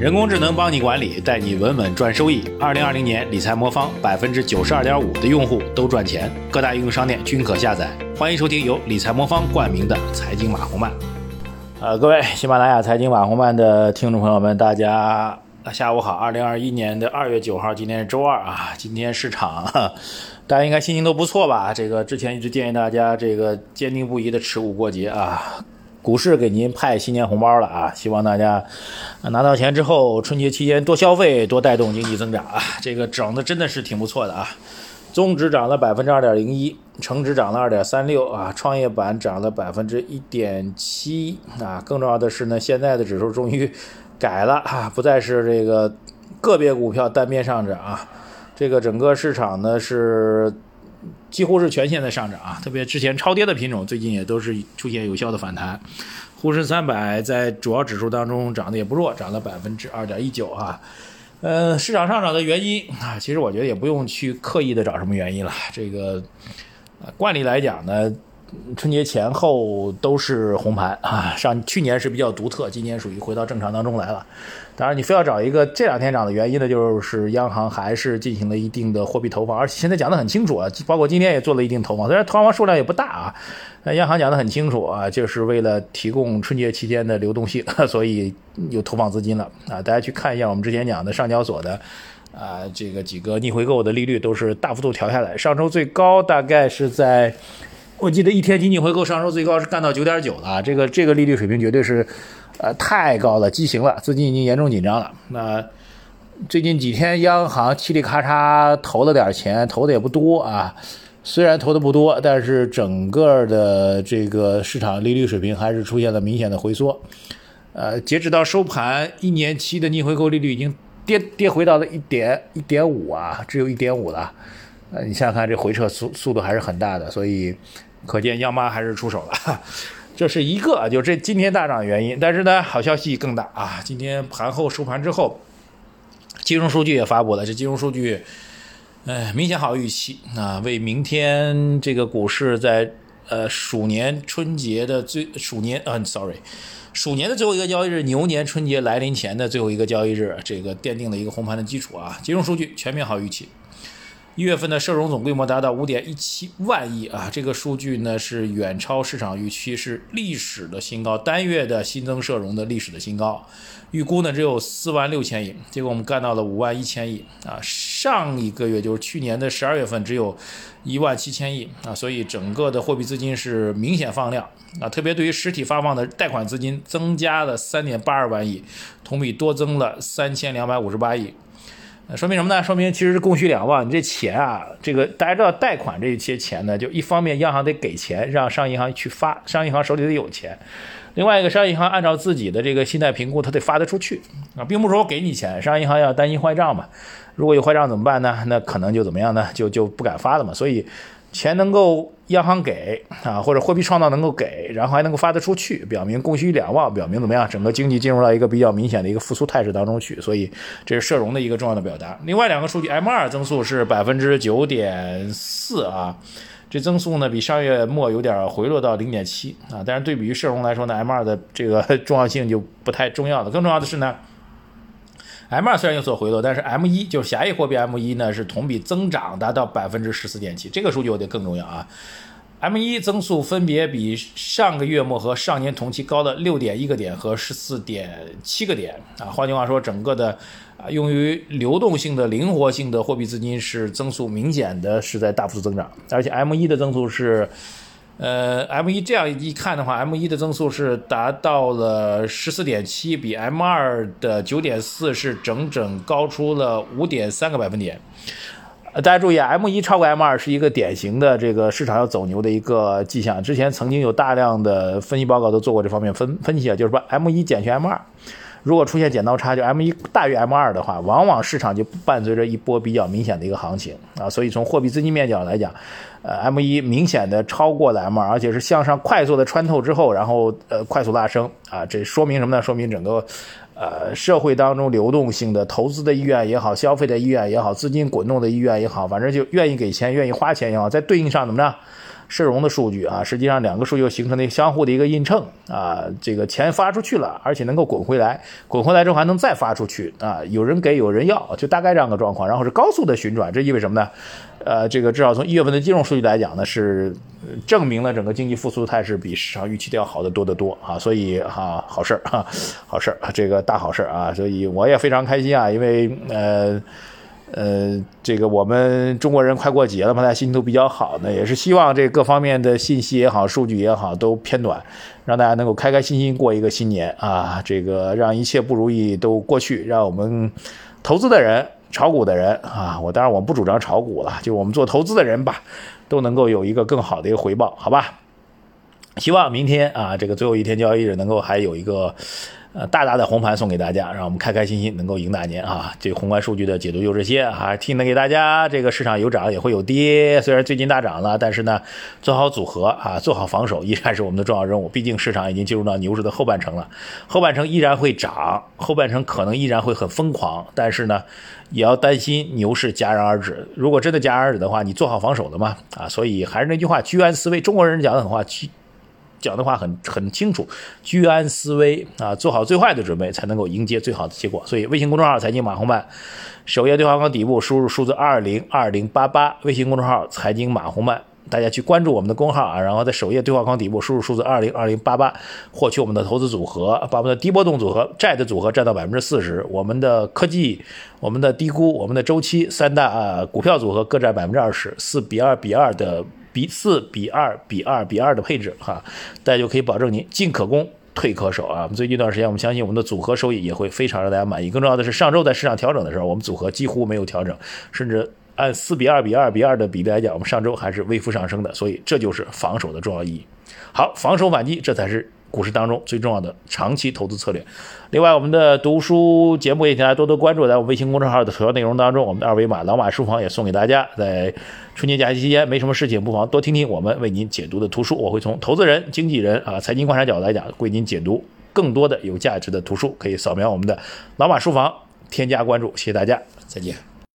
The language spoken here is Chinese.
人工智能帮你管理，带你稳稳赚收益。二零二零年理财魔方百分之九十二点五的用户都赚钱，各大应用商店均可下载。欢迎收听由理财魔方冠名的财经马红漫。呃，各位喜马拉雅财经马红漫的听众朋友们，大家下午好。二零二一年的二月九号，今天是周二啊。今天市场，大家应该心情都不错吧？这个之前一直建议大家这个坚定不移的持股过节啊。股市给您派新年红包了啊！希望大家拿到钱之后，春节期间多消费，多带动经济增长啊！这个涨的真的是挺不错的啊！综指涨了百分之二点零一，成指涨了二点三六啊，创业板涨了百分之一点七啊！更重要的是呢，现在的指数终于改了啊，不再是这个个别股票单边上涨啊，这个整个市场呢是。几乎是全线在上涨啊，特别之前超跌的品种，最近也都是出现有效的反弹。沪深三百在主要指数当中涨得也不弱，涨了百分之二点一九啊。呃，市场上涨的原因啊，其实我觉得也不用去刻意的找什么原因了。这个，呃惯例来讲呢。春节前后都是红盘 啊，上去年是比较独特，今年属于回到正常当中来了。当然，你非要找一个这两天涨的原因呢，就是央行还是进行了一定的货币投放，而且现在讲得很清楚啊，包括今天也做了一定投放，虽然投放数量也不大啊，那央行讲得很清楚啊，就是为了提供春节期间的流动性，所以有投放资金了啊。大家去看一下我们之前讲的上交所的啊，这个几个逆回购的利率都是大幅度调下来，上周最高大概是在。我记得一天经济回购上周最高是干到九点九了，这个这个利率水平绝对是，呃，太高了，畸形了，资金已经严重紧张了。那最近几天央行嘁里咔嚓投了点钱，投的也不多啊，虽然投的不多，但是整个的这个市场利率水平还是出现了明显的回缩。呃，截止到收盘，一年期的逆回购利率已经跌跌回到了一点一点五啊，只有一点五了。你想想看，这回撤速速度还是很大的，所以可见央妈还是出手了。这是一个，就这今天大涨的原因。但是呢，好消息更大啊！今天盘后收盘之后，金融数据也发布了，这金融数据，哎，明显好预期啊，为明天这个股市在呃鼠年春节的最鼠年嗯，sorry，鼠年的最后一个交易日，牛年春节来临前的最后一个交易日，这个奠定了一个红盘的基础啊！金融数据全面好预期。一月份的社融总规模达到五点一七万亿啊，这个数据呢是远超市场预期，是历史的新高，单月的新增社融的历史的新高，预估呢只有四万六千亿，结果我们干到了五万一千亿啊，上一个月就是去年的十二月份只有一万七千亿啊，所以整个的货币资金是明显放量啊，特别对于实体发放的贷款资金增加了三点八二万亿，同比多增了三千两百五十八亿。说明什么呢？说明其实是供需两旺。你这钱啊，这个大家知道，贷款这些钱呢，就一方面央行得给钱，让商业银行去发，商业银行手里得有钱；另外一个，商业银行按照自己的这个信贷评估，它得发得出去啊，并不是说我给你钱，商业银行要担心坏账嘛。如果有坏账怎么办呢？那可能就怎么样呢？就就不敢发了嘛。所以。钱能够央行给啊，或者货币创造能够给，然后还能够发得出去，表明供需两旺，表明怎么样？整个经济进入到一个比较明显的一个复苏态势当中去，所以这是社融的一个重要的表达。另外两个数据，M2 增速是百分之九点四啊，这增速呢比上月末有点回落到零点七啊，但是对比于社融来说呢，M2 的这个重要性就不太重要了。更重要的是呢。M 二虽然有所回落，但是 M 一就是狭义货币 M 一呢是同比增长达到百分之十四点七，这个数据我得更重要啊。M 一增速分别比上个月末和上年同期高了六点一个点和十四点七个点啊。换句话说，整个的啊用于流动性的灵活性的货币资金是增速明显的是在大幅增长，而且 M 一的增速是。呃，M 一这样一看的话，M 一的增速是达到了十四点七，比 M 二的九点四是整整高出了五点三个百分点。呃，大家注意，M 一超过 M 二是一个典型的这个市场要走牛的一个迹象。之前曾经有大量的分析报告都做过这方面分分析啊，就是说 M 一减去 M 二。如果出现剪刀差，就 M 一大于 M 二的话，往往市场就伴随着一波比较明显的一个行情啊。所以从货币资金面角来讲，呃，M 一明显的超过了 M 二，而且是向上快速的穿透之后，然后呃快速拉升啊。这说明什么呢？说明整个呃社会当中流动性的投资的意愿也好，消费的意愿也好，资金滚动的意愿也好，反正就愿意给钱、愿意花钱也好，在对应上怎么着？社融的数据啊，实际上两个数据又形成了相互的一个映衬啊，这个钱发出去了，而且能够滚回来，滚回来之后还能再发出去啊，有人给有人要，就大概这样个状况，然后是高速的旋转，这意味着什么呢？呃，这个至少从一月份的金融数据来讲呢，是证明了整个经济复苏态势比市场预期的要好得多得多啊，所以哈，好事儿哈，好事儿，这个大好事儿啊，所以我也非常开心啊，因为呃呃，这个我们中国人快过节了嘛，大家心情都比较好呢，也是希望这各方面的信息也好，数据也好都偏暖，让大家能够开开心心过一个新年啊，这个让一切不如意都过去，让我们投资的人。炒股的人啊，我当然我不主张炒股了，就我们做投资的人吧，都能够有一个更好的一个回报，好吧？希望明天啊，这个最后一天交易日能够还有一个。呃，大大的红盘送给大家，让我们开开心心能够赢大年啊！这宏观数据的解读就这些啊，听能给大家。这个市场有涨也会有跌，虽然最近大涨了，但是呢，做好组合啊，做好防守依然是我们的重要任务。毕竟市场已经进入到牛市的后半程了，后半程依然会涨，后半程可能依然会很疯狂，但是呢，也要担心牛市戛然而止。如果真的戛然而止的话，你做好防守了嘛？啊，所以还是那句话，居安思危。中国人讲的狠话，居。讲的话很很清楚，居安思危啊，做好最坏的准备，才能够迎接最好的结果。所以，微信公众号“财经马红漫”首页对话框底部输入数字二零二零八八，微信公众号“财经马红漫”，大家去关注我们的公号啊，然后在首页对话框底部输入数字二零二零八八，获取我们的投资组合，把我们的低波动组合债的组合占到百分之四十，我们的科技、我们的低估、我们的周期三大啊股票组合各占百分之二十四比二比二的。比四比二比二比二的配置哈，大家就可以保证您进可攻退可守啊。我们最近一段时间，我们相信我们的组合收益也会非常让大家满意。更重要的是，上周在市场调整的时候，我们组合几乎没有调整，甚至按四比二比二比二的比例来讲，我们上周还是微幅上升的。所以这就是防守的重要意义。好，防守反击，这才是。股市当中最重要的长期投资策略。另外，我们的读书节目也请大家多多关注，在我们微信公众号的主要内容当中，我们的二维码“老马书房”也送给大家。在春节假期期间没什么事情，不妨多听听我们为您解读的图书。我会从投资人、经纪人啊、财经观察角度来讲，为您解读更多的有价值的图书。可以扫描我们的“老马书房”，添加关注。谢谢大家，再见。